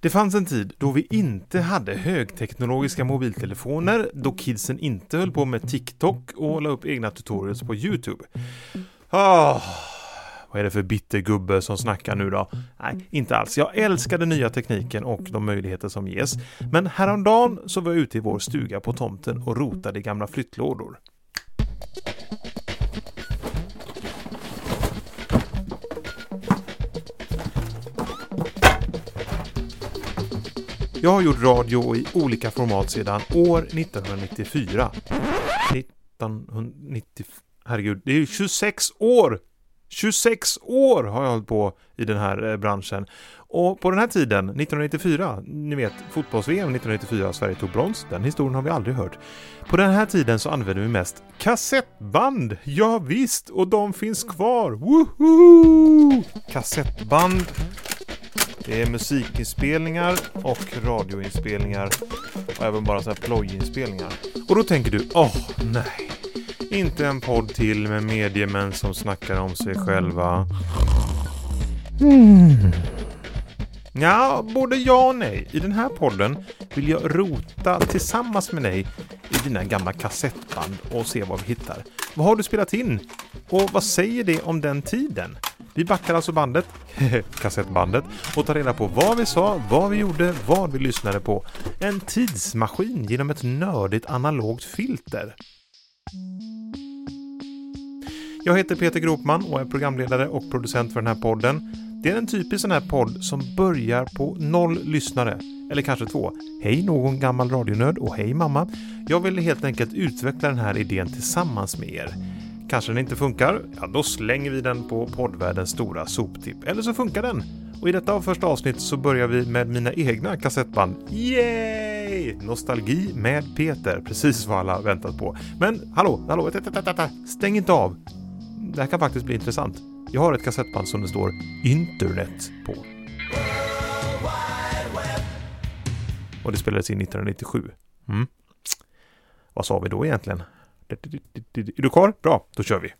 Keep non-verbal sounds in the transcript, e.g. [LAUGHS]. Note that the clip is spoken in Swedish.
Det fanns en tid då vi inte hade högteknologiska mobiltelefoner, då kidsen inte höll på med TikTok och la upp egna tutorials på YouTube. Oh, vad är det för bitter gubbe som snackar nu då? Nej, inte alls. Jag älskar den nya tekniken och de möjligheter som ges. Men häromdagen så var jag ute i vår stuga på tomten och rotade i gamla flyttlådor. Jag har gjort radio i olika format sedan år 1994. 1990... Herregud, det är ju 26 år! 26 år har jag hållit på i den här eh, branschen. Och på den här tiden, 1994, ni vet fotbolls-VM 1994, Sverige tog brons, den historien har vi aldrig hört. På den här tiden så använde vi mest kassettband, ja visst, och de finns kvar, woho! Kassettband det är musikinspelningar och radioinspelningar och även bara så här plojinspelningar. Och då tänker du, åh oh, nej, inte en podd till med mediemän som snackar om sig själva. Mm. Ja, både ja och nej. I den här podden vill jag rota tillsammans med dig i dina gamla kassettband och se vad vi hittar. Vad har du spelat in? Och vad säger det om den tiden? Vi backar alltså bandet, [LAUGHS] kassettbandet, och tar reda på vad vi sa, vad vi gjorde, vad vi lyssnade på. En tidsmaskin genom ett nördigt analogt filter. Jag heter Peter Gropman och är programledare och producent för den här podden. Det är en typisk sån här podd som börjar på noll lyssnare, eller kanske två. Hej någon gammal radionörd och hej mamma. Jag ville helt enkelt utveckla den här idén tillsammans med er. Kanske den inte funkar? Ja, då slänger vi den på poddvärldens stora soptipp. Eller så funkar den. Och i detta första avsnitt så börjar vi med mina egna kassettband. Yay! Nostalgi med Peter, precis vad alla väntat på. Men hallå, hallå, stäng inte av. Det här kan faktiskt bli intressant. Jag har ett kassettband som det står internet på. Och det spelades in 1997. Mm. Vad sa vi då egentligen? Är du kvar? Bra, då kör vi.